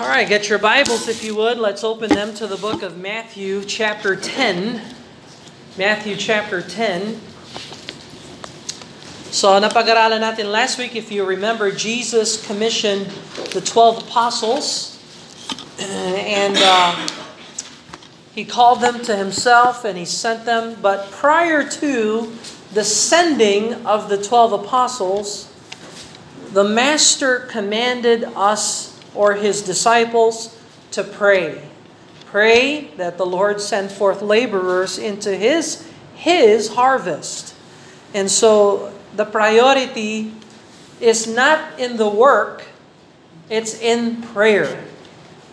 All right, get your Bibles if you would. Let's open them to the book of Matthew, chapter 10. Matthew, chapter 10. So, napag-aralan natin last week, if you remember, Jesus commissioned the 12 apostles, and uh, he called them to himself and he sent them. But prior to the sending of the 12 apostles, the Master commanded us or his disciples to pray. Pray that the Lord send forth laborers into his his harvest. And so the priority is not in the work, it's in prayer.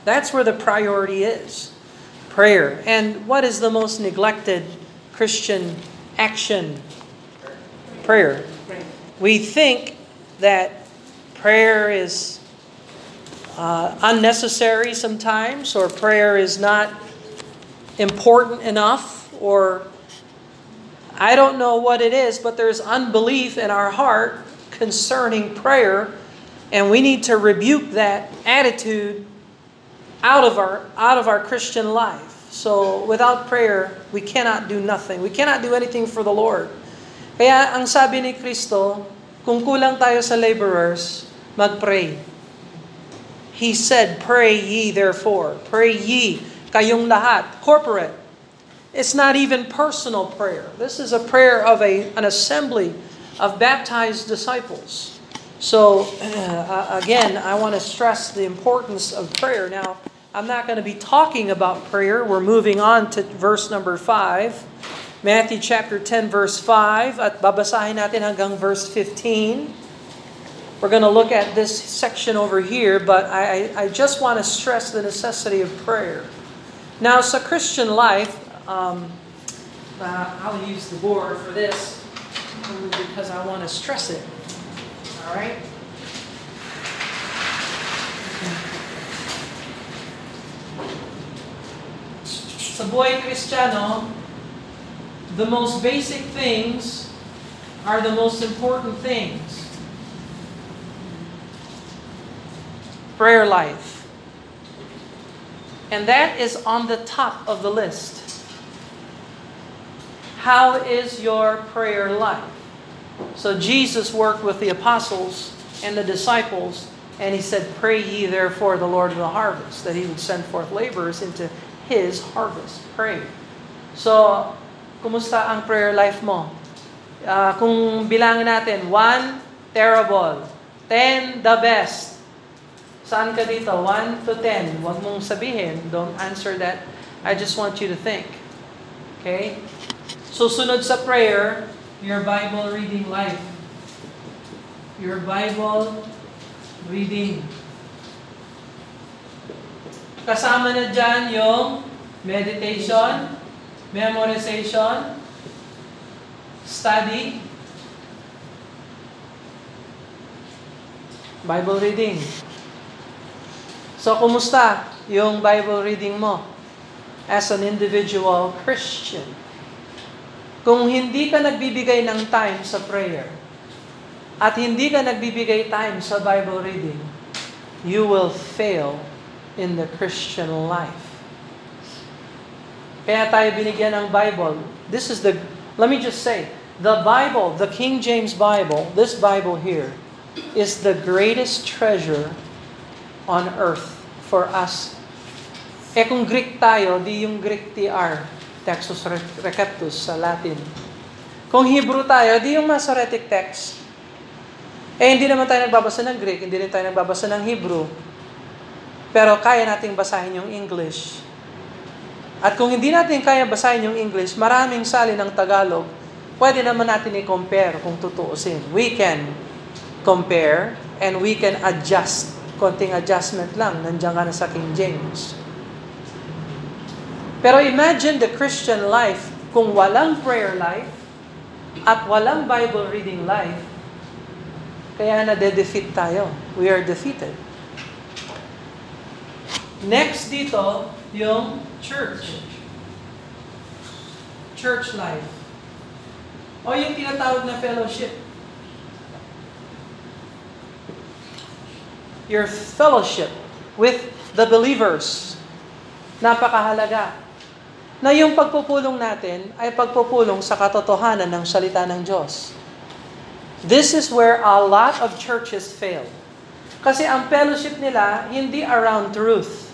That's where the priority is. Prayer. And what is the most neglected Christian action? Prayer. We think that prayer is uh, unnecessary sometimes, or prayer is not important enough, or I don't know what it is, but there's unbelief in our heart concerning prayer, and we need to rebuke that attitude out of our out of our Christian life. So without prayer, we cannot do nothing. We cannot do anything for the Lord. Kaya ang sabi ni Kristo, kung kulang tayo sa laborers, mag-pray. He said, Pray ye therefore. Pray ye, kayong lahat. Corporate. It's not even personal prayer. This is a prayer of a, an assembly of baptized disciples. So, uh, again, I want to stress the importance of prayer. Now, I'm not going to be talking about prayer. We're moving on to verse number 5. Matthew chapter 10 verse 5 at babasahin natin hanggang verse 15. We're going to look at this section over here, but I, I just want to stress the necessity of prayer. Now, sa Christian life, um, uh, I'll use the board for this because I want to stress it. All right? Sa buhay Kristiyano, the most basic things are the most important things. Prayer life. And that is on the top of the list. How is your prayer life? So Jesus worked with the apostles and the disciples, and he said, Pray ye therefore the Lord of the harvest, that he would send forth laborers into his harvest. Pray. So, kumusta ang prayer life mo? Uh, kung bilangin natin, one, terrible. Ten, the best. Saan ka dito? 1 to 10. Huwag mong sabihin. Don't answer that. I just want you to think. Okay? So, sunod sa prayer, your Bible reading life. Your Bible reading. Kasama na dyan yung meditation, memorization, study, Bible reading. So, kumusta yung Bible reading mo as an individual Christian? Kung hindi ka nagbibigay ng time sa prayer at hindi ka nagbibigay time sa Bible reading, you will fail in the Christian life. Kaya tayo binigyan ng Bible. This is the, let me just say, the Bible, the King James Bible, this Bible here, is the greatest treasure on earth for us. Eh kung Greek tayo, di yung Greek TR, Textus Receptus sa Latin. Kung Hebrew tayo, di yung Masoretic text. Eh hindi naman tayo nagbabasa ng Greek, hindi rin tayo nagbabasa ng Hebrew. Pero kaya nating basahin yung English. At kung hindi natin kaya basahin yung English, maraming sali ng Tagalog, pwede naman natin i-compare kung tutuusin. We can compare and we can adjust konting adjustment lang, nandiyan ka na sa King James. Pero imagine the Christian life kung walang prayer life at walang Bible reading life, kaya na-defeat tayo. We are defeated. Next dito, yung church. Church life. O yung tinatawag na fellowship. Your fellowship with the believers. Napakahalaga. Na yung pagpupulong natin ay pagpupulong sa katotohanan ng salita ng Diyos. This is where a lot of churches fail. Kasi ang fellowship nila hindi around truth.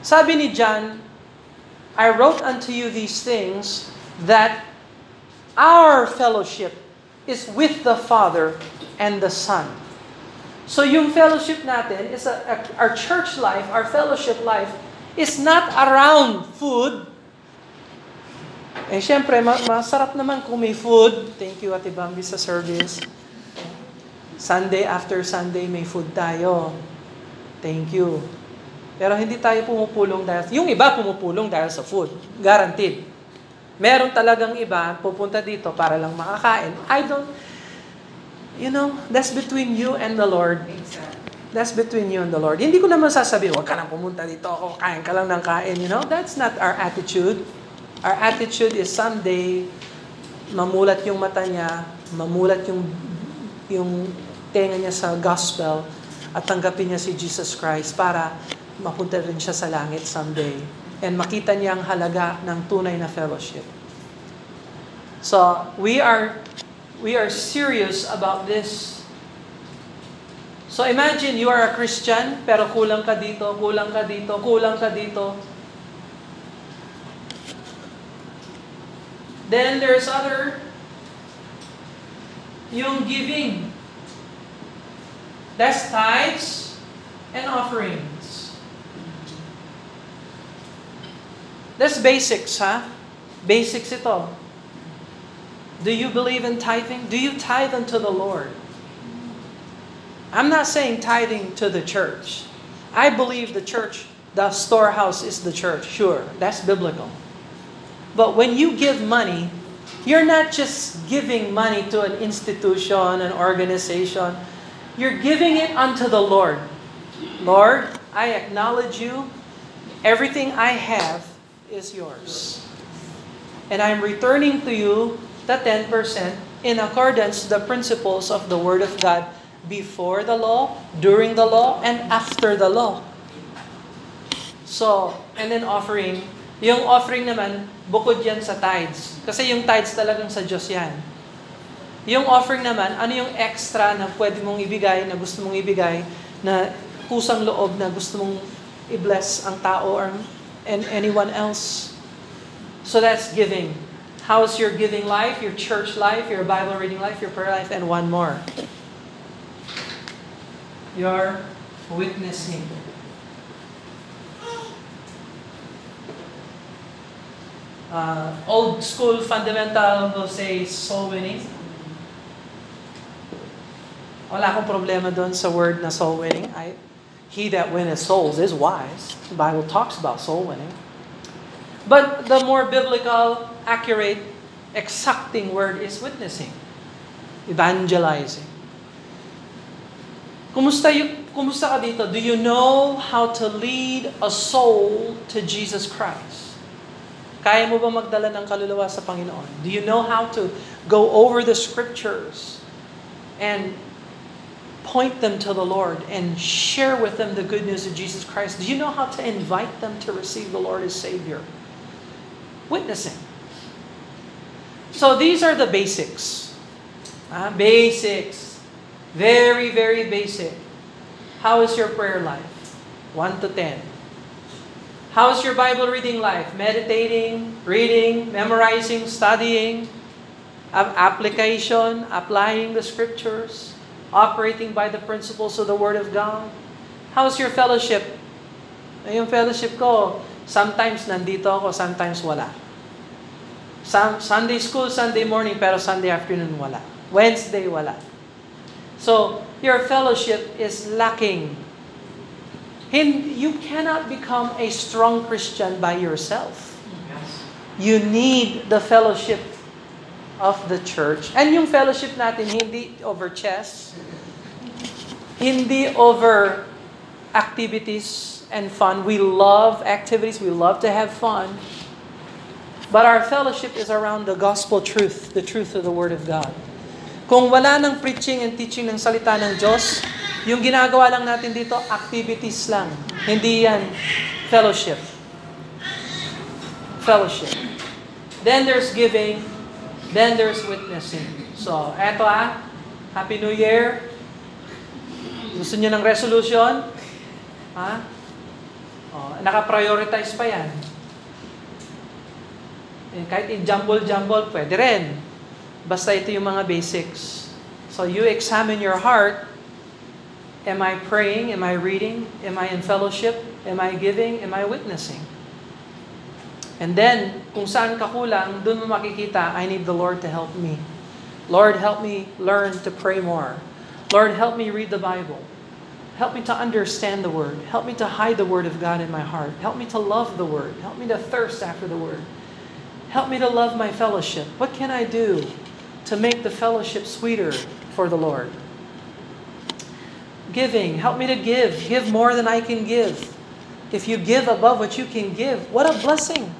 Sabi ni John, I wrote unto you these things that our fellowship is with the Father and the Son. So yung fellowship natin is a, a- our church life, our fellowship life is not around food. Eh syempre, ma- masarap naman kung may food. Thank you Ate Bambi sa service. Sunday after Sunday may food tayo. Thank you. Pero hindi tayo pumupulong dahil, yung iba pumupulong dahil sa food. Guaranteed. Meron talagang iba pupunta dito para lang makakain. I don't, you know, that's between you and the Lord. That's between you and the Lord. Hindi ko naman sasabihin, huwag ka lang pumunta dito, ako, kain ka lang ng kain, you know? That's not our attitude. Our attitude is someday, mamulat yung mata niya, mamulat yung, yung tenga niya sa gospel, at tanggapin niya si Jesus Christ para mapunta rin siya sa langit someday. And makita niya ang halaga ng tunay na fellowship. So, we are we are serious about this. So imagine you are a Christian pero kulang ka dito, kulang ka dito, kulang ka dito. Then there's other yung giving. That's tithes and offerings. That's basics, ha? Basics ito. Do you believe in tithing? Do you tithe unto the Lord? I'm not saying tithing to the church. I believe the church, the storehouse is the church. Sure, that's biblical. But when you give money, you're not just giving money to an institution, an organization. You're giving it unto the Lord. Lord, I acknowledge you. Everything I have is yours. And I'm returning to you the 10% in accordance to the principles of the Word of God before the law, during the law, and after the law. So, and then offering. Yung offering naman, bukod yan sa tithes. Kasi yung tithes talagang sa Diyos yan. Yung offering naman, ano yung extra na pwede mong ibigay, na gusto mong ibigay, na kusang loob na gusto mong i-bless ang tao or and anyone else. So that's giving. How's your giving life, your church life, your Bible reading life, your prayer life, and one more. Your witnessing. Uh, old school fundamental will say soul winning. Wala akong problema doon sa word na soul winning. I, he that winneth souls is wise. The Bible talks about soul winning. But the more biblical, accurate, exacting word is witnessing. Evangelizing. Kumusta, yung, kumusta ka dito? Do you know how to lead a soul to Jesus Christ? Kaya mo ba magdala ng kaluluwa sa Panginoon? Do you know how to go over the scriptures and point them to the Lord and share with them the good news of Jesus Christ? Do you know how to invite them to receive the Lord as Savior? Witnessing. So these are the basics. Ah, basics. Very, very basic. How is your prayer life? 1 to 10. How's your Bible reading life? Meditating, reading, memorizing, studying, application, applying the scriptures, operating by the principles of the Word of God. How's your fellowship? Yung fellowship ko, sometimes nandito ako, sometimes wala. Sun- Sunday school, Sunday morning, pero Sunday afternoon wala. Wednesday wala. So, your fellowship is lacking. You cannot become a strong Christian by yourself. You need the fellowship of the church. And yung fellowship natin, hindi over chess, hindi over activities and fun. We love activities, we love to have fun. But our fellowship is around the gospel truth, the truth of the Word of God. Kung wala ng preaching and teaching ng salita ng Diyos, Yung ginagawa lang natin dito, activities lang. Hindi yan fellowship. Fellowship. Then there's giving. Then there's witnessing. So, eto ah. Happy New Year. Gusto niyo ng resolution? Ha? Oh, naka-prioritize pa yan. And kahit i-jumble-jumble, pwede rin. Basta ito yung mga basics. So you examine your heart. Am I praying? Am I reading? Am I in fellowship? Am I giving? Am I witnessing? And then, kung saan ka kulang, dun mo makikita, I need the Lord to help me. Lord, help me learn to pray more. Lord, help me read the Bible. Help me to understand the Word. Help me to hide the Word of God in my heart. Help me to love the Word. Help me to thirst after the Word. Help me to love my fellowship. What can I do to make the fellowship sweeter for the Lord? Giving. Help me to give. Give more than I can give. If you give above what you can give, what a blessing.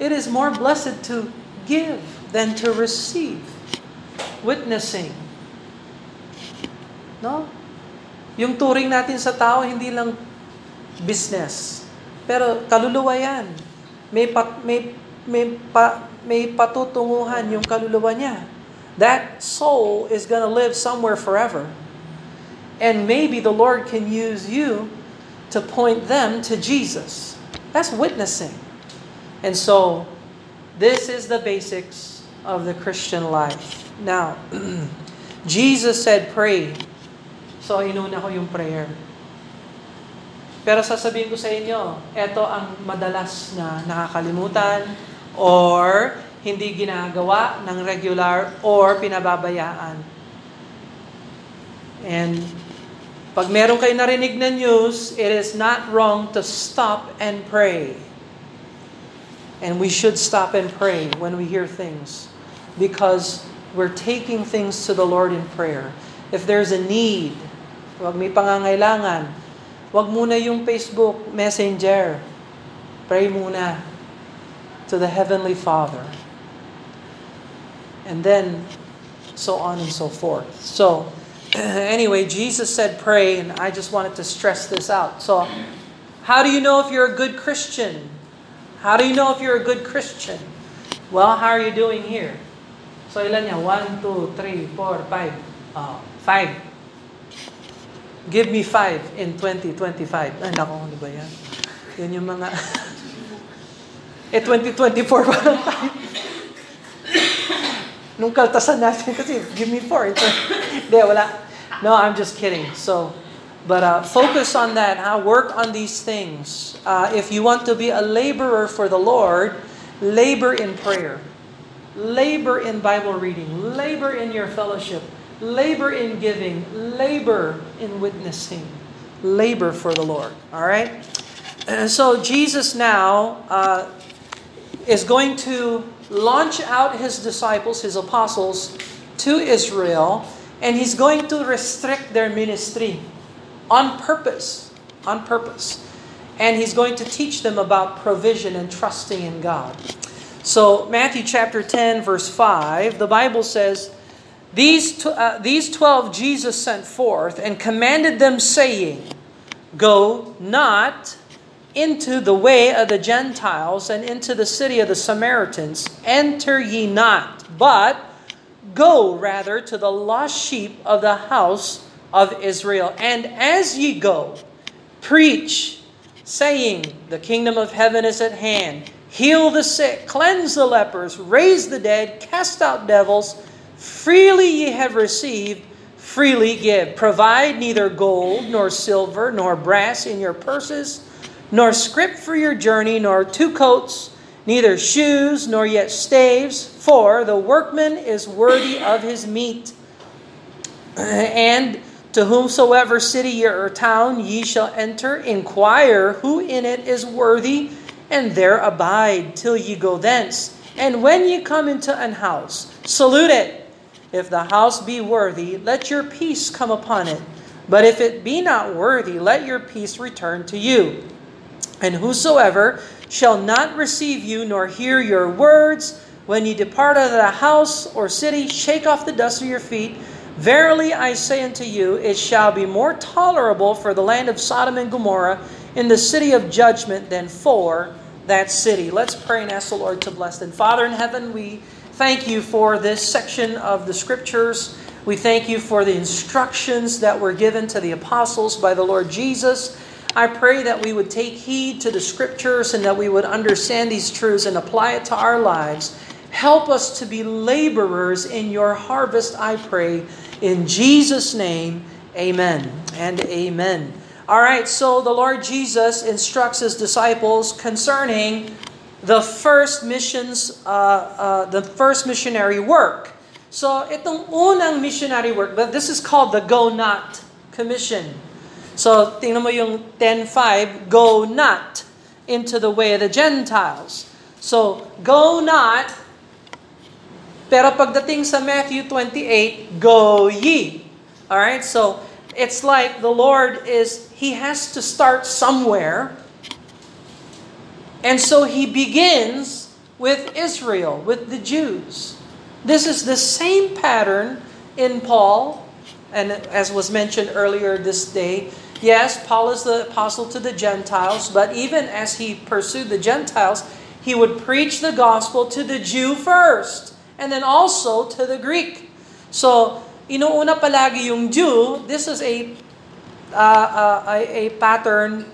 It is more blessed to give than to receive. Witnessing. No? Yung turing natin sa tao, hindi lang business. Pero kaluluwa yan. May, pat, may may, pa, may patutunguhan yung kaluluwa niya. That soul is to live somewhere forever. And maybe the Lord can use you to point them to Jesus. That's witnessing. And so, this is the basics of the Christian life. Now, Jesus said, pray. So, inuna ko yung prayer. Pero sasabihin ko sa inyo, ito ang madalas na nakakalimutan, or hindi ginagawa ng regular or pinababayaan. And pag meron kayo narinig na news, it is not wrong to stop and pray. And we should stop and pray when we hear things because we're taking things to the Lord in prayer. If there's a need, wag may pangangailangan, wag muna yung Facebook Messenger. Pray muna to the Heavenly Father. And then, so on and so forth. So, anyway, Jesus said pray, and I just wanted to stress this out. So, how do you know if you're a good Christian? How do you know if you're a good Christian? Well, how are you doing here? So, ilan niya? One, two, three, four, five. Uh, five. Give me five in 2025. Ay, nako, ano ba yan? Yan yung mga... Eh, 2024 pa lang tayo. Nung kaltasan natin kasi, give me four. Hindi, wala. No, I'm just kidding. So, but uh, focus on that. Huh? Work on these things. Uh, if you want to be a laborer for the Lord, labor in prayer. Labor in Bible reading. Labor in your fellowship. Labor in giving. Labor in witnessing. Labor for the Lord. All right? And so Jesus now uh, is going to launch out his disciples, his apostles, to Israel, and he's going to restrict their ministry on purpose. On purpose. And he's going to teach them about provision and trusting in God. So, Matthew chapter 10, verse 5, the Bible says, These, uh, these twelve Jesus sent forth and commanded them, saying, Go not into the way of the Gentiles and into the city of the Samaritans, enter ye not, but go rather to the lost sheep of the house of Israel. And as ye go, preach, saying, The kingdom of heaven is at hand. Heal the sick, cleanse the lepers, raise the dead, cast out devils. Freely ye have received, freely give. Provide neither gold, nor silver, nor brass in your purses nor scrip for your journey, nor two coats, neither shoes, nor yet staves, for the workman is worthy of his meat. And to whomsoever city or town ye shall enter, inquire who in it is worthy, and there abide till ye go thence. And when ye come into an house, salute it. If the house be worthy, let your peace come upon it. But if it be not worthy, let your peace return to you. And whosoever shall not receive you nor hear your words, when ye depart out of the house or city, shake off the dust of your feet. Verily I say unto you, it shall be more tolerable for the land of Sodom and Gomorrah in the city of judgment than for that city. Let's pray and ask the Lord to bless them. Father in heaven, we thank you for this section of the scriptures. We thank you for the instructions that were given to the apostles by the Lord Jesus. I pray that we would take heed to the scriptures and that we would understand these truths and apply it to our lives. Help us to be laborers in your harvest, I pray. In Jesus' name, amen and amen. All right, so the Lord Jesus instructs his disciples concerning the first missions, uh, uh, the first missionary work. So itong unang missionary work, but this is called the Go Not Commission. So tingnan mo yung 10.5, Go not into the way of the Gentiles. So, go not, pero pagdating sa Matthew 28, go ye. Alright, so it's like the Lord is, He has to start somewhere. And so He begins with Israel, with the Jews. This is the same pattern in Paul, and as was mentioned earlier this day. Yes, Paul is the apostle to the Gentiles, but even as he pursued the Gentiles, he would preach the gospel to the Jew first, and then also to the Greek. So, inuuna palagi yung Jew, this is a, uh, uh, a, a pattern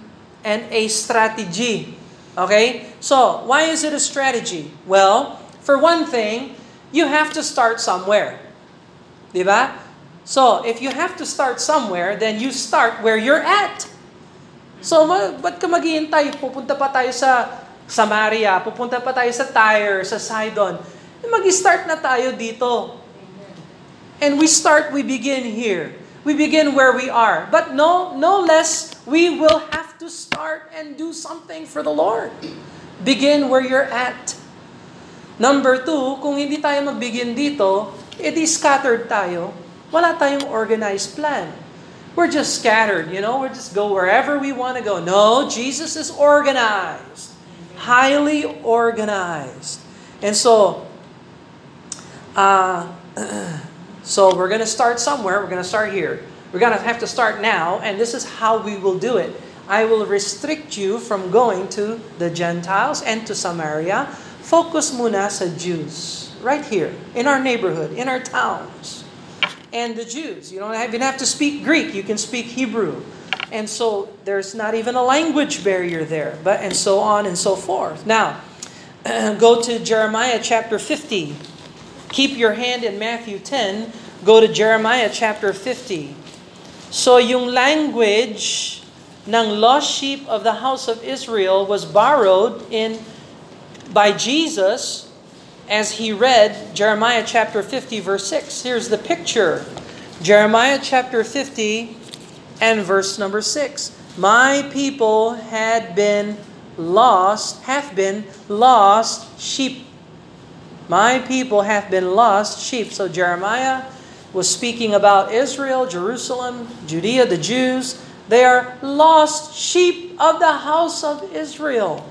and a strategy. Okay? So, why is it a strategy? Well, for one thing, you have to start somewhere. Di ba? So, if you have to start somewhere, then you start where you're at. So, ma- ba't ka maghihintay? Pupunta pa tayo sa Samaria, pupunta pa tayo sa Tyre, sa Sidon. Mag-start na tayo dito. And we start, we begin here. We begin where we are. But no, no less, we will have to start and do something for the Lord. Begin where you're at. Number two, kung hindi tayo mag-begin dito, edi scattered tayo. Wala tayong organized plan. We're just scattered, you know, we just go wherever we want to go. No, Jesus is organized. Highly organized. And so, uh, so we're going to start somewhere. We're going to start here. We're going to have to start now, and this is how we will do it. I will restrict you from going to the Gentiles and to Samaria. Focus muna sa Jews, right here, in our neighborhood, in our towns. And the Jews. You don't even have to speak Greek, you can speak Hebrew. And so there's not even a language barrier there, but and so on and so forth. Now, go to Jeremiah chapter 50. Keep your hand in Matthew 10. Go to Jeremiah chapter 50. So yung language ng lost sheep of the house of Israel was borrowed in by Jesus as he read Jeremiah chapter 50 verse 6. Here's the picture. Jeremiah chapter 50 and verse number 6. My people had been lost, have been lost sheep. My people have been lost sheep. So Jeremiah was speaking about Israel, Jerusalem, Judea, the Jews. They are lost sheep of the house of Israel.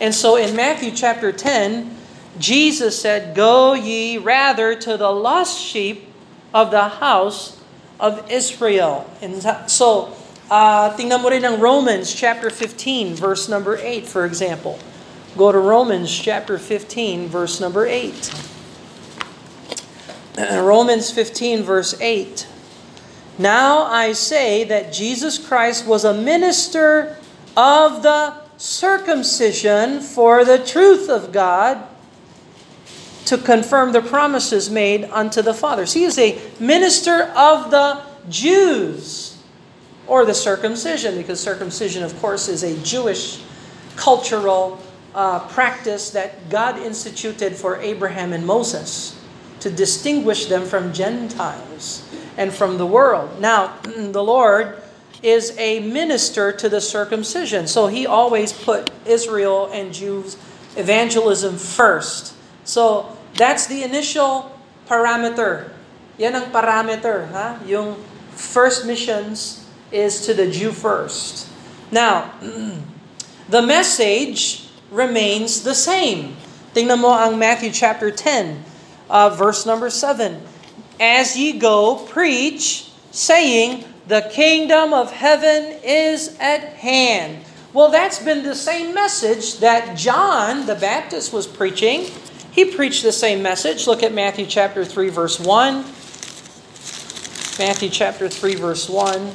And so in Matthew chapter 10, Jesus said, Go ye rather to the lost sheep of the house of Israel. And so, uh, tingnan mo rin ang Romans chapter 15, verse number 8, for example. Go to Romans chapter 15, verse number 8. Romans 15, verse 8. Now I say that Jesus Christ was a minister of the circumcision for the truth of God to confirm the promises made unto the fathers. He is a minister of the Jews or the circumcision, because circumcision, of course, is a Jewish cultural uh, practice that God instituted for Abraham and Moses to distinguish them from Gentiles and from the world. Now, the Lord is a minister to the circumcision. So he always put Israel and Jews evangelism first. So that's the initial parameter. Yan ang parameter, ha? Yung first missions is to the Jew first. Now, the message remains the same. Tingnan mo ang Matthew chapter 10, uh, verse number 7. As ye go, preach, saying, The kingdom of heaven is at hand. Well, that's been the same message that John the Baptist was preaching. He preached the same message. Look at Matthew chapter 3, verse 1. Matthew chapter 3, verse 1.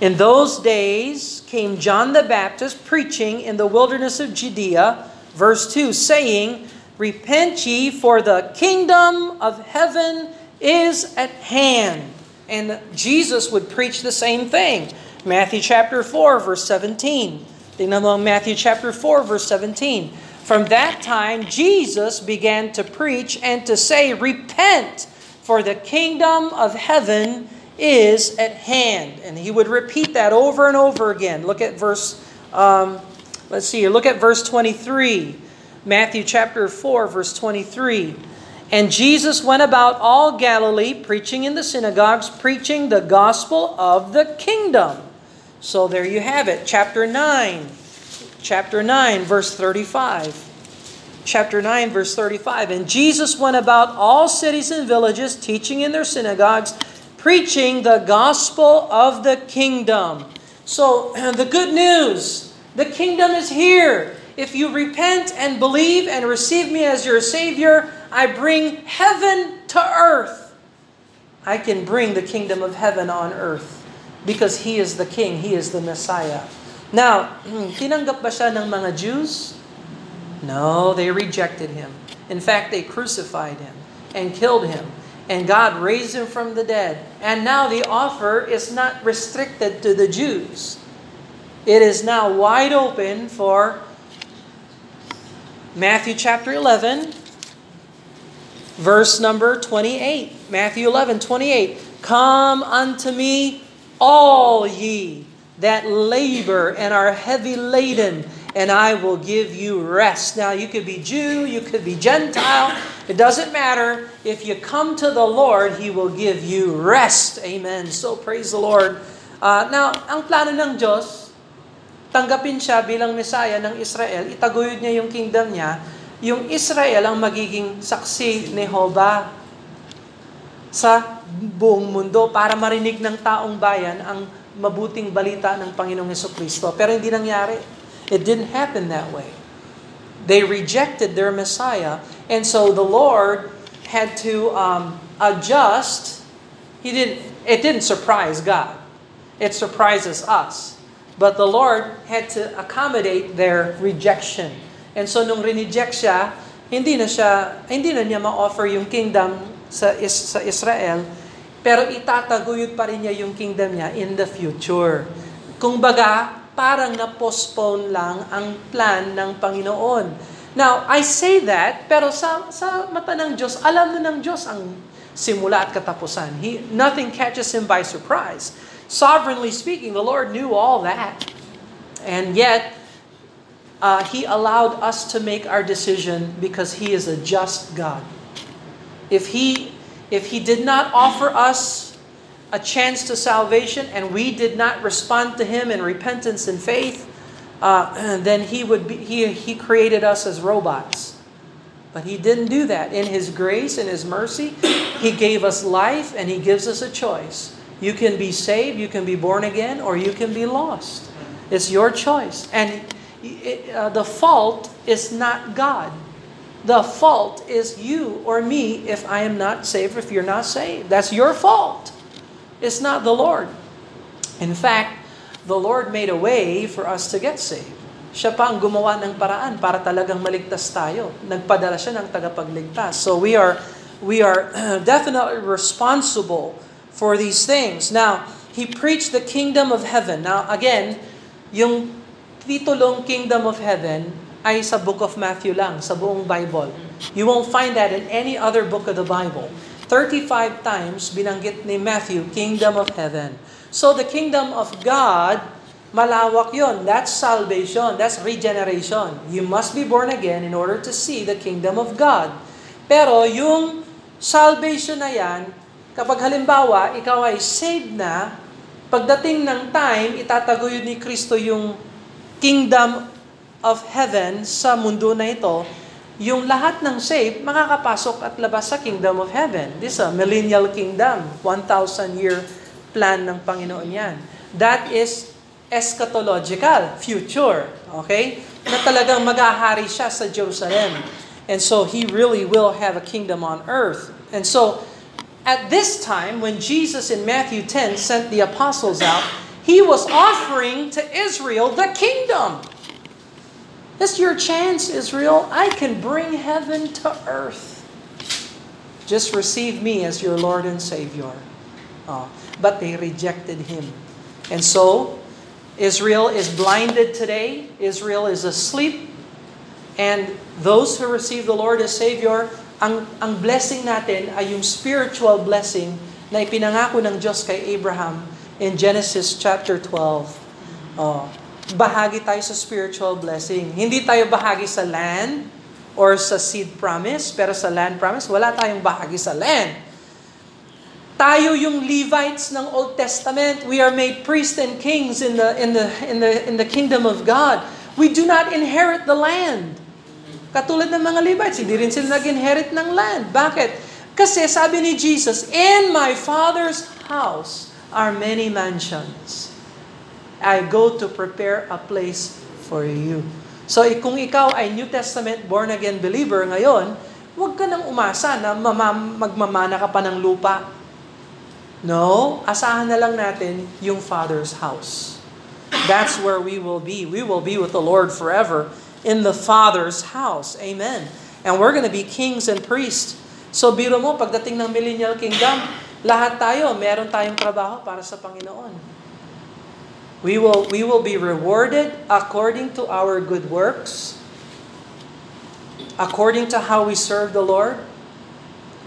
In those days came John the Baptist preaching in the wilderness of Judea, verse 2, saying, Repent ye, for the kingdom of heaven is at hand. And Jesus would preach the same thing. Matthew chapter 4, verse 17. Tingnan mo Matthew chapter 4, verse 17. From that time, Jesus began to preach and to say, Repent, for the kingdom of heaven is at hand. And he would repeat that over and over again. Look at verse, um, let's see here, look at verse 23. Matthew chapter 4, verse 23. And Jesus went about all Galilee, preaching in the synagogues, preaching the gospel of the kingdom. So there you have it, chapter 9. Chapter 9, verse 35 chapter 9, verse 35. And Jesus went about all cities and villages, teaching in their synagogues, preaching the gospel of the kingdom. So, the good news the kingdom is here. If you repent and believe and receive me as your Savior, I bring heaven to earth. I can bring the kingdom of heaven on earth because He is the King, He is the Messiah. Now, tinanggap ba siya ng mga Jews? No, they rejected Him. In fact, they crucified Him and killed Him and God raised him from the dead. And now the offer is not restricted to the Jews. It is now wide open for Matthew chapter 11, verse number 28. Matthew 11, 28. Come unto me, all ye that labor and are heavy laden, and I will give you rest. Now, you could be Jew, you could be Gentile, it doesn't matter. If you come to the Lord, He will give you rest. Amen. So praise the Lord. Uh, now, ang plano ng Diyos, tanggapin siya bilang Messiah ng Israel, itaguyod niya yung kingdom niya, yung Israel ang magiging saksi ni Jehovah sa buong mundo para marinig ng taong bayan ang mabuting balita ng Panginoong Yeso Kristo. Pero hindi nangyari. It didn't happen that way. They rejected their Messiah, and so the Lord had to um, adjust. He didn't. It didn't surprise God. It surprises us. But the Lord had to accommodate their rejection. And so nung rineject siya, hindi na siya hindi na niya ma-offer yung kingdom sa sa Israel, pero itataguyod pa rin niya yung kingdom niya in the future. Kung baga, parang na-postpone lang ang plan ng Panginoon. Now, I say that, pero sa, sa mata ng Diyos, alam na ng Diyos ang simula at katapusan. He, nothing catches Him by surprise. Sovereignly speaking, the Lord knew all that. And yet, uh, He allowed us to make our decision because He is a just God. If He, if He did not offer us a chance to salvation and we did not respond to him in repentance and faith, uh, then he would be he, he created us as robots. But he didn't do that. In his grace and his mercy, he gave us life and he gives us a choice. You can be saved, you can be born again, or you can be lost. It's your choice. And it, uh, the fault is not God. The fault is you or me if I am not saved, if you're not saved. That's your fault. It's not the Lord. In fact, the Lord made a way for us to get saved. Siya pa ang gumawa ng paraan para talagang maligtas tayo. Nagpadala siya ng tagapagligtas. So we are we are definitely responsible for these things. Now, he preached the kingdom of heaven. Now, again, yung titulong kingdom of heaven ay sa book of Matthew lang, sa buong Bible. You won't find that in any other book of the Bible. 35 times binanggit ni Matthew, kingdom of heaven. So the kingdom of God, malawak yon. That's salvation. That's regeneration. You must be born again in order to see the kingdom of God. Pero yung salvation na yan, kapag halimbawa, ikaw ay saved na, pagdating ng time, itataguyod ni Kristo yung kingdom of heaven sa mundo na ito, yung lahat ng saved makakapasok at labas sa kingdom of heaven. This is a millennial kingdom, 1,000 year plan ng Panginoon yan. That is eschatological, future. Okay? Na talagang maghahari siya sa Jerusalem. And so he really will have a kingdom on earth. And so at this time, when Jesus in Matthew 10 sent the apostles out, he was offering to Israel the kingdom. It's your chance, Israel. I can bring heaven to earth. Just receive me as your Lord and Savior. Oh, but they rejected him. And so, Israel is blinded today. Israel is asleep. And those who receive the Lord as Savior ang, ang blessing natin ay yung spiritual blessing na ipinangako ng Diyos kay Abraham in Genesis chapter 12. Oh, bahagi tayo sa spiritual blessing. Hindi tayo bahagi sa land or sa seed promise, pero sa land promise, wala tayong bahagi sa land. Tayo yung Levites ng Old Testament. We are made priests and kings in the in the in the in the kingdom of God. We do not inherit the land. Katulad ng mga Levites, hindi rin sila nag-inherit ng land. Bakit? Kasi sabi ni Jesus, In my Father's house are many mansions. I go to prepare a place for you. So kung ikaw ay New Testament born-again believer ngayon, huwag ka nang umasa na magmamana ka pa ng lupa. No, asahan na lang natin yung Father's house. That's where we will be. We will be with the Lord forever in the Father's house. Amen. And we're going to be kings and priests. So biro mo, pagdating ng millennial kingdom, lahat tayo, meron tayong trabaho para sa Panginoon. We will, we will be rewarded according to our good works, according to how we serve the Lord.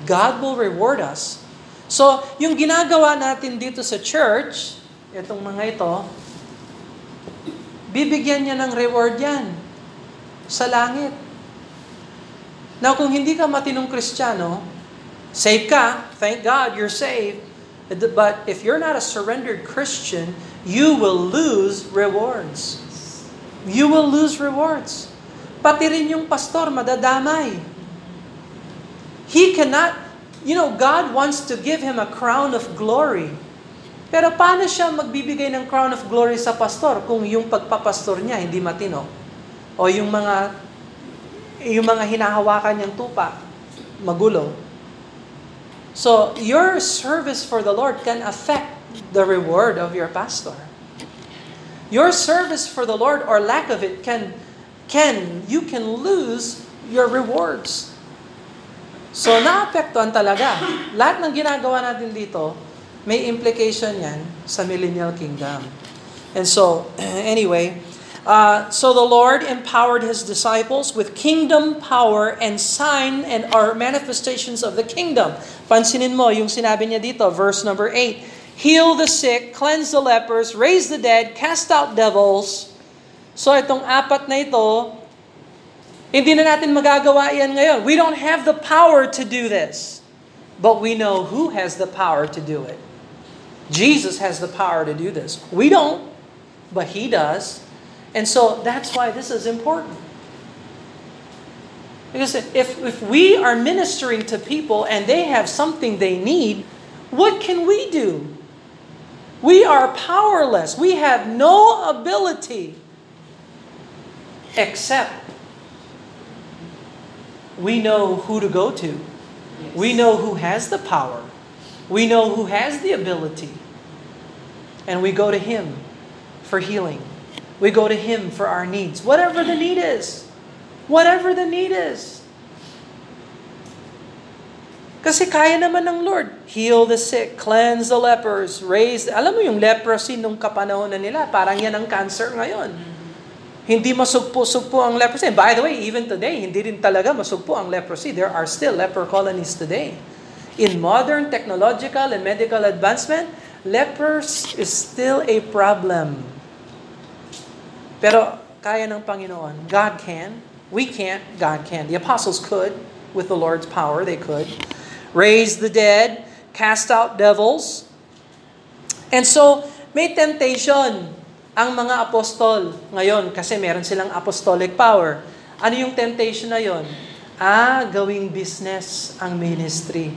God will reward us. So, yung ginagawa natin dito sa church, itong mga ito, bibigyan niya ng reward yan sa langit. Now, kung hindi ka matinong Kristiyano, saved ka, thank God you're saved, but if you're not a surrendered Christian, you will lose rewards. You will lose rewards. Pati rin yung pastor, madadamay. He cannot, you know, God wants to give him a crown of glory. Pero paano siya magbibigay ng crown of glory sa pastor kung yung pagpapastor niya hindi matino? O yung mga yung mga hinahawakan niyang tupa, magulo. So, your service for the Lord can affect the reward of your pastor. Your service for the Lord or lack of it can can you can lose your rewards. So, naapektuhan talaga. Lahat ng ginagawa natin dito, may implication yan sa millennial kingdom. And so, anyway, Uh, so the Lord empowered his disciples with kingdom power and sign and our manifestations of the kingdom. Pansinin mo yung sinabi niya dito, verse number 8. Heal the sick, cleanse the lepers, raise the dead, cast out devils. So itong apat na ito, hindi na natin magagawa yan ngayon. We don't have the power to do this. But we know who has the power to do it. Jesus has the power to do this. We don't, but He does. And so that's why this is important. Because if, if we are ministering to people and they have something they need, what can we do? We are powerless. We have no ability except we know who to go to. We know who has the power. We know who has the ability. And we go to Him for healing. We go to Him for our needs, whatever the need is. Whatever the need is. Kasi kaya naman ng Lord. Heal the sick, cleanse the lepers, raise... Alam mo yung leprosy nung kapanahon na nila, parang yan ang cancer ngayon. Hindi masugpo-sugpo ang leprosy. By the way, even today, hindi rin talaga masugpo ang leprosy. There are still leper colonies today. In modern technological and medical advancement, lepers is still a problem. Pero kaya ng Panginoon. God can. We can't. God can. The apostles could. With the Lord's power, they could. Raise the dead. Cast out devils. And so, may temptation ang mga apostol ngayon kasi meron silang apostolic power. Ano yung temptation na yon? Ah, gawing business ang ministry.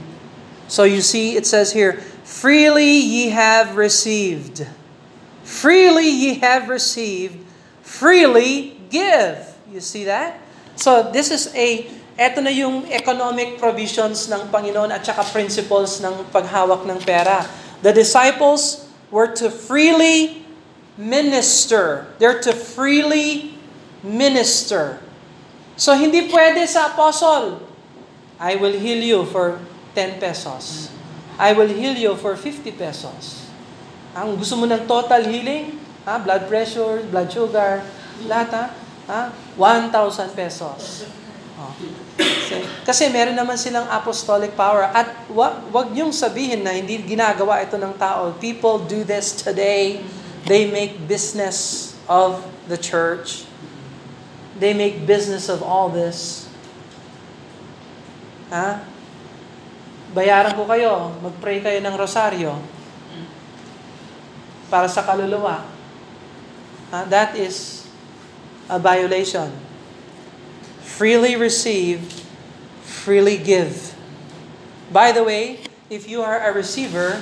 So you see, it says here, freely ye have received. Freely ye have received, freely give. You see that? So this is a, eto na yung economic provisions ng Panginoon at saka principles ng paghawak ng pera. The disciples were to freely minister. They're to freely minister. So hindi pwede sa apostle, I will heal you for 10 pesos. I will heal you for 50 pesos. Ang gusto mo ng total healing, ha? blood pressure, blood sugar, lahat ha? ha? 1,000 pesos. Oh. Kasi, kasi meron naman silang apostolic power. At wag, wag niyong sabihin na hindi ginagawa ito ng tao. People do this today. They make business of the church. They make business of all this. Ha? Bayaran ko kayo, mag-pray kayo ng rosaryo para sa kaluluwa. Ha? That is a violation. Freely receive, freely give. By the way, if you are a receiver,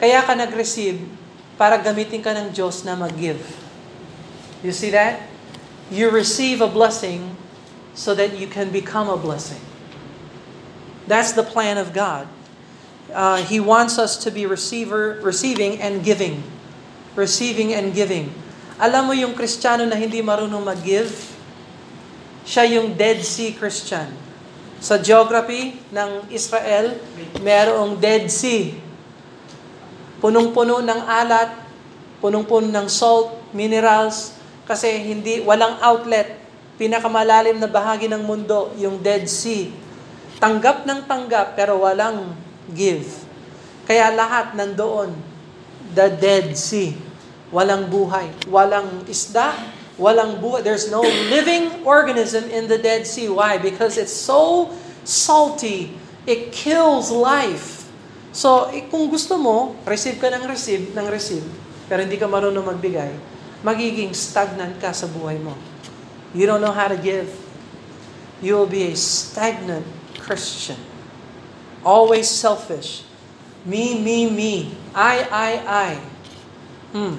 kaya ka nag-receive para gamitin ka ng Diyos na mag-give. You see that? You receive a blessing so that you can become a blessing. That's the plan of God. Uh, he wants us to be receiver, receiving and giving. Receiving and giving. Alam mo yung Kristiyano na hindi marunong mag-give? Siya yung Dead Sea Christian. Sa geography ng Israel, merong Dead Sea. Punong-puno ng alat, punong-puno ng salt, minerals, kasi hindi walang outlet. Pinakamalalim na bahagi ng mundo, yung Dead Sea. Tanggap ng tanggap pero walang give. Kaya lahat nandoon, the Dead Sea. Walang buhay, walang isda, walang buhay. There's no living organism in the Dead Sea. Why? Because it's so salty. It kills life. So, eh, kung gusto mo, receive ka ng receive, ng receive, pero hindi ka marunong magbigay, magiging stagnant ka sa buhay mo. You don't know how to give. You will be a stagnant Christian. Always selfish. Me, me, me. I, I, I. Hmm.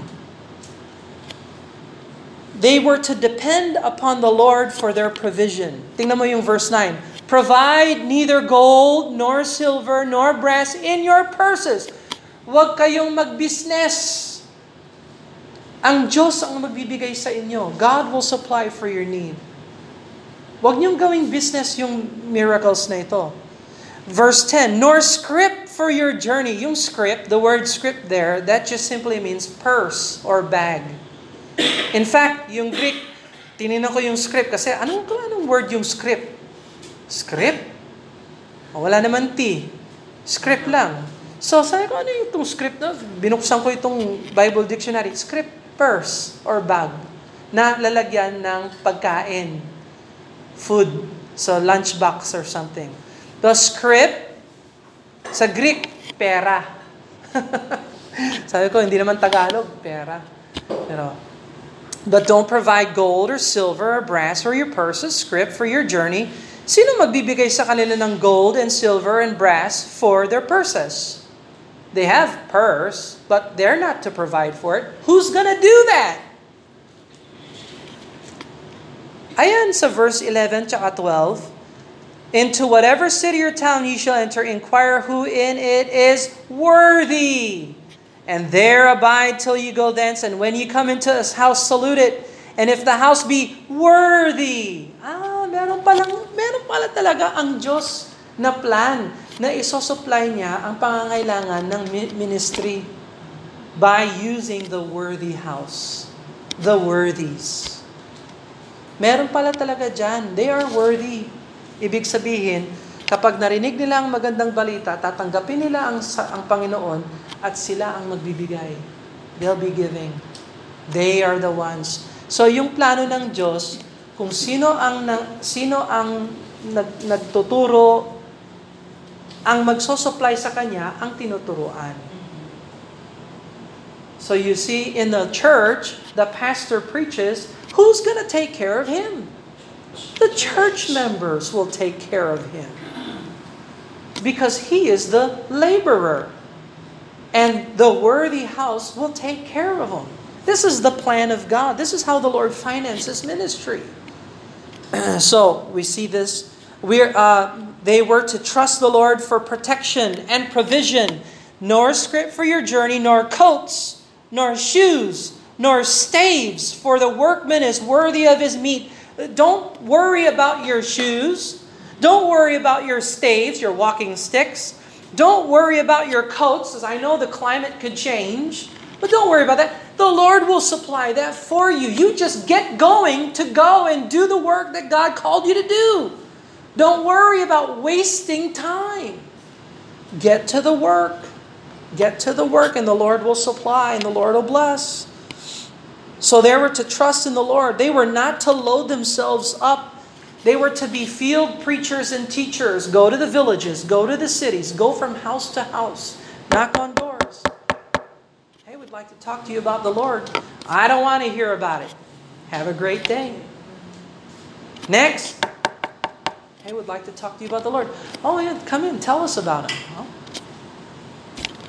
They were to depend upon the Lord for their provision. Tingnan mo yung verse 9. Provide neither gold, nor silver, nor brass in your purses. Huwag kayong mag-business. Ang Diyos ang magbibigay sa inyo. God will supply for your need. Huwag niyong gawing business yung miracles na ito. Verse 10, nor script for your journey. Yung script, the word script there, that just simply means purse or bag. In fact, yung Greek, tininan ko yung script kasi anong, anong word yung script? Script? Wala naman T. Script lang. So, sabi ko, ano yung itong script na? Binuksan ko itong Bible Dictionary. Script, purse or bag na lalagyan ng pagkain. Food. So, lunchbox or something. The script, sa Greek, pera. sabi ko, hindi naman Tagalog, pera. Pero, But don't provide gold or silver or brass or your purses, script for your journey. Sino magbibigay sa kanila ng gold and silver and brass for their purses? They have purse, but they're not to provide for it. Who's gonna do that? Ayan sa verse 11 tsaka 12. Into whatever city or town ye shall enter, inquire who in it is worthy and there abide till you go thence, and when you come into his house, salute it. And if the house be worthy, ah, meron palang, meron pala talaga ang Diyos na plan na isosupply niya ang pangangailangan ng ministry by using the worthy house. The worthies. Meron pala talaga dyan. They are worthy. Ibig sabihin, kapag narinig nila ang magandang balita, tatanggapin nila ang, ang Panginoon at sila ang magbibigay. They'll be giving. They are the ones. So yung plano ng Diyos, kung sino ang sino ang nag, nagtuturo ang magso-supply sa kanya ang tinuturuan. So you see in the church, the pastor preaches, who's going to take care of him? The church members will take care of him. Because he is the laborer. And the worthy house will take care of them. This is the plan of God. This is how the Lord finances ministry. so we see this. We're, uh, they were to trust the Lord for protection and provision, nor script for your journey, nor coats, nor shoes, nor staves, for the workman is worthy of his meat. Don't worry about your shoes. Don't worry about your staves, your walking sticks. Don't worry about your coats, as I know the climate could change. But don't worry about that. The Lord will supply that for you. You just get going to go and do the work that God called you to do. Don't worry about wasting time. Get to the work. Get to the work, and the Lord will supply, and the Lord will bless. So they were to trust in the Lord. They were not to load themselves up. They were to be field preachers and teachers. Go to the villages, go to the cities, go from house to house, knock on doors. Hey, we'd like to talk to you about the Lord. I don't want to hear about it. Have a great day. Next. Hey, we'd like to talk to you about the Lord. Oh, yeah, come in, tell us about Him. Oh.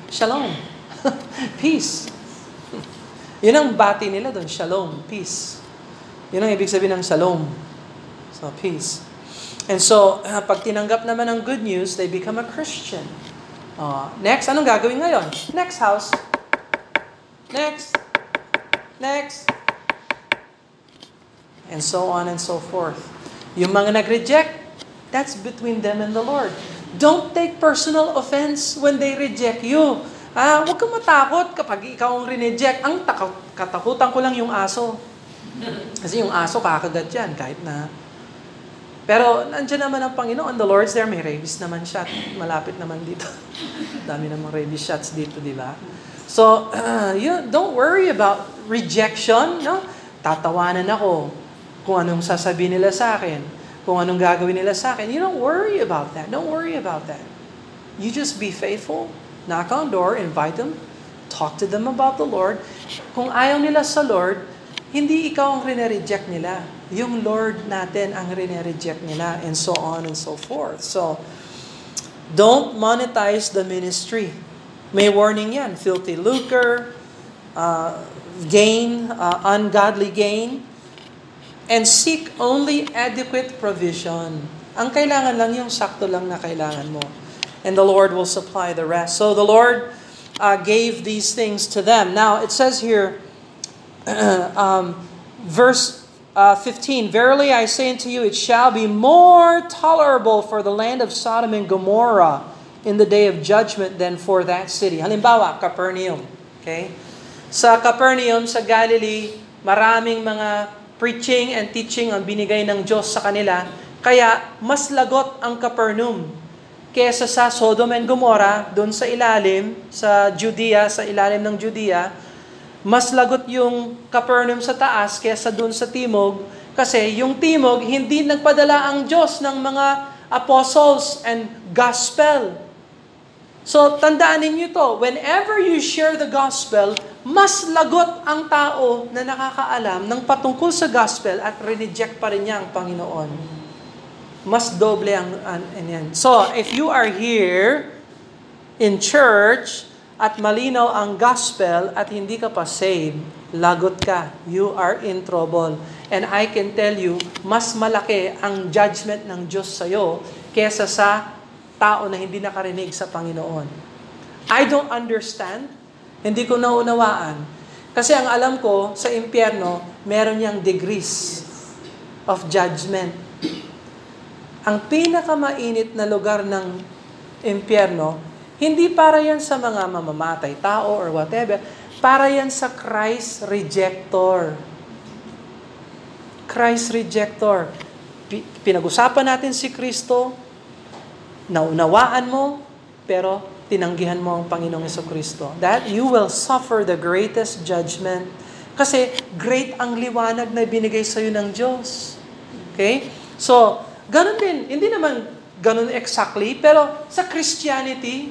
Shalom. Peace. Yun ang bati nila doon, shalom, peace. Yun ang ibig sabihin ng shalom. So, peace. And so, uh, pag tinanggap naman ng good news, they become a Christian. Uh, next, anong gagawin ngayon? Next house. Next. Next. And so on and so forth. Yung mga nag-reject, that's between them and the Lord. Don't take personal offense when they reject you. Ah, huwag kang matakot kapag ikaw ang rineject. Ang taka- katakutan ko lang yung aso. Kasi yung aso kakagat yan kahit na... Pero nandiyan naman ang Panginoon. The Lord's there. May rabies naman siya. Malapit naman dito. Dami namang rabies shots dito, di ba? So, uh, you don't worry about rejection. No? Tatawanan ako kung anong sasabihin nila sa akin. Kung anong gagawin nila sa akin. You don't worry about that. Don't worry about that. You just be faithful Knock on door, invite them, talk to them about the Lord. Kung ayaw nila sa Lord, hindi ikaw ang reject nila. Yung Lord natin ang reject nila and so on and so forth. So, don't monetize the ministry. May warning yan. Filthy lucre, uh, gain, uh, ungodly gain, and seek only adequate provision. Ang kailangan lang yung sakto lang na kailangan mo and the Lord will supply the rest. So the Lord uh, gave these things to them. Now it says here, um, verse uh, 15 Verily I say unto you, it shall be more tolerable for the land of Sodom and Gomorrah in the day of judgment than for that city. Halimbawa, Capernaum. Okay? Sa Capernaum, sa Galilee, maraming mga preaching and teaching ang binigay ng Diyos sa kanila. Kaya, mas lagot ang Capernaum kesa sa Sodom and Gomorrah, doon sa ilalim, sa Judea, sa ilalim ng Judea, mas lagot yung Capernaum sa taas kesa doon sa timog, kasi yung timog, hindi nagpadala ang Diyos ng mga apostles and gospel. So, tandaan ninyo to, whenever you share the gospel, mas lagot ang tao na nakakaalam ng patungkol sa gospel at reject pa rin niya ang Panginoon mas doble ang, ang, ang yan. So, if you are here in church at malinaw ang gospel at hindi ka pa saved, lagot ka. You are in trouble. And I can tell you, mas malaki ang judgment ng Diyos sa'yo kesa sa tao na hindi nakarinig sa Panginoon. I don't understand. Hindi ko naunawaan. Kasi ang alam ko, sa impyerno, meron niyang degrees of judgment ang pinakamainit na lugar ng impyerno, hindi para yan sa mga mamamatay tao or whatever, para yan sa Christ rejector. Christ rejector. Pinag-usapan natin si Kristo, naunawaan mo, pero tinanggihan mo ang Panginoong Kristo. That you will suffer the greatest judgment. Kasi great ang liwanag na binigay sa iyo ng Diyos. Okay? So, Ganon din. Hindi naman ganon exactly, pero sa Christianity,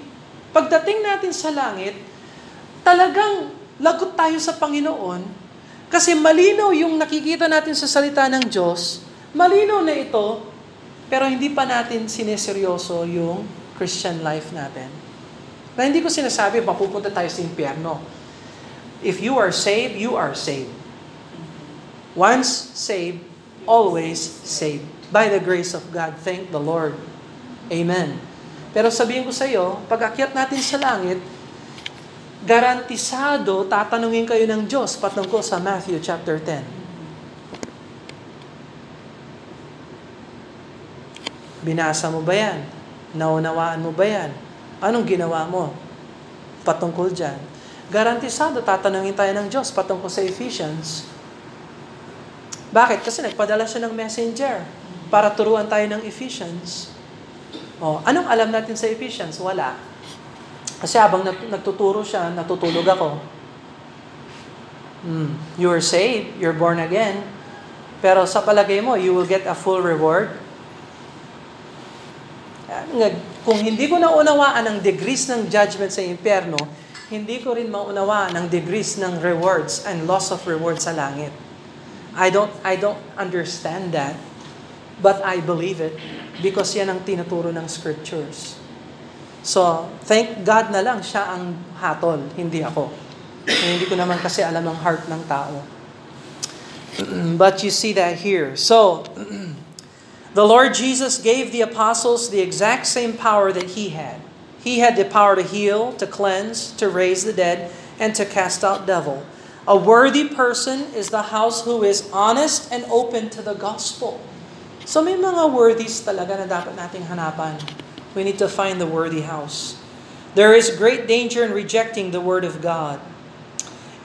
pagdating natin sa langit, talagang lagot tayo sa Panginoon kasi malinaw yung nakikita natin sa salita ng Diyos Malino na ito, pero hindi pa natin sineseryoso yung Christian life natin. Na hindi ko sinasabi, mapupunta tayo sa impyerno. If you are saved, you are saved. Once saved, always saved. By the grace of God, thank the Lord. Amen. Pero sabihin ko sa iyo, pag akyat natin sa langit, garantisado tatanungin kayo ng Diyos patungkol sa Matthew chapter 10. Binasa mo ba yan? Naunawaan mo ba yan? Anong ginawa mo patungkol dyan? Garantisado, tatanungin tayo ng Diyos patungkol sa Ephesians. Bakit? Kasi nagpadala siya ng messenger para turuan tayo ng Ephesians. Oh, anong alam natin sa Ephesians? Wala. Kasi habang nagtuturo siya, natutulog ako. Hmm. You are saved, you're born again. Pero sa palagay mo, you will get a full reward? Kung hindi ko naunawaan ang degrees ng judgment sa impyerno, hindi ko rin maunawaan ang degrees ng rewards and loss of rewards sa langit. I don't I don't understand that, but I believe it because yan ang tinuturo ng scriptures. So, thank God na lang siya ang hatol, hindi ako. Eh, hindi ko naman kasi alam ang heart ng tao. But you see that here. So, the Lord Jesus gave the apostles the exact same power that He had. He had the power to heal, to cleanse, to raise the dead, and to cast out devil. A worthy person is the house who is honest and open to the gospel. So may mga worthies talaga na dapat nating hanapan. We need to find the worthy house. There is great danger in rejecting the word of God.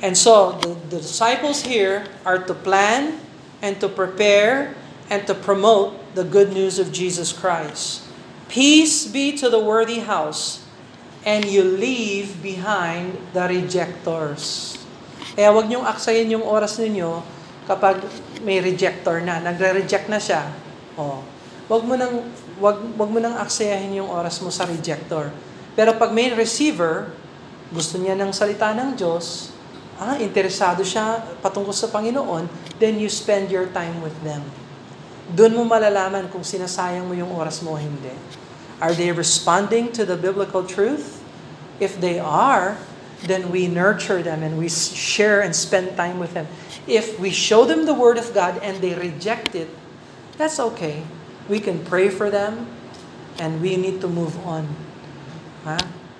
And so the, the disciples here are to plan and to prepare and to promote the good news of Jesus Christ. Peace be to the worthy house, and you leave behind the rejectors. Kaya wag niyong aksayin yung oras ninyo kapag may rejector na, nagre-reject na siya. Oh. Wag mo nang wag wag mo nang aksayahin yung oras mo sa rejector. Pero pag may receiver, gusto niya ng salita ng Diyos, ah, interesado siya patungkol sa Panginoon, then you spend your time with them. Doon mo malalaman kung sinasayang mo yung oras mo o hindi. Are they responding to the biblical truth? If they are, then we nurture them and we share and spend time with them. If we show them the Word of God and they reject it, that's okay. We can pray for them and we need to move on. Ha?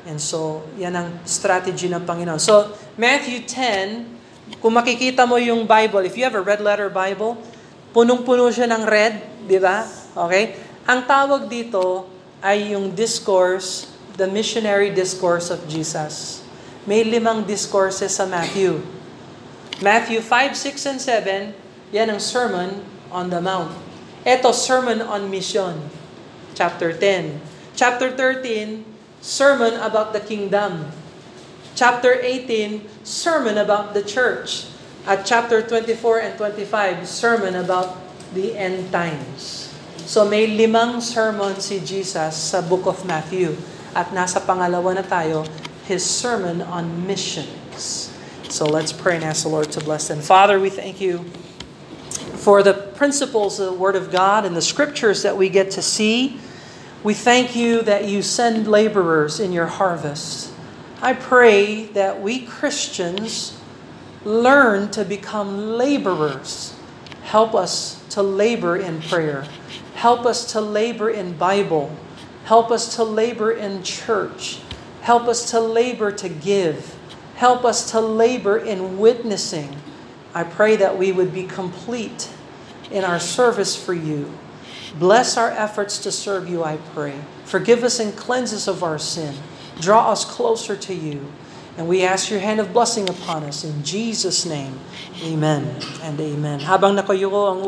And so, yan ang strategy ng Panginoon. So, Matthew 10, kung makikita mo yung Bible, if you have a red letter Bible, punong-puno siya ng red, di ba? Okay? Ang tawag dito ay yung discourse, the missionary discourse of Jesus. May limang discourses sa Matthew. Matthew 5, 6, and 7, yan ang Sermon on the Mount. Ito, Sermon on Mission, chapter 10. Chapter 13, Sermon about the Kingdom. Chapter 18, Sermon about the Church. At chapter 24 and 25, Sermon about the End Times. So may limang sermon si Jesus sa book of Matthew. At nasa pangalawa na tayo, His sermon on missions. So let's pray and ask the Lord to bless them. Father, we thank you for the principles of the Word of God and the scriptures that we get to see. We thank you that you send laborers in your harvest. I pray that we Christians learn to become laborers. Help us to labor in prayer. Help us to labor in Bible. Help us to labor in church. Help us to labor to give. Help us to labor in witnessing. I pray that we would be complete in our service for you. Bless our efforts to serve you, I pray. Forgive us and cleanse us of our sin. Draw us closer to you. And we ask your hand of blessing upon us. In Jesus' name, amen and amen. Habang ang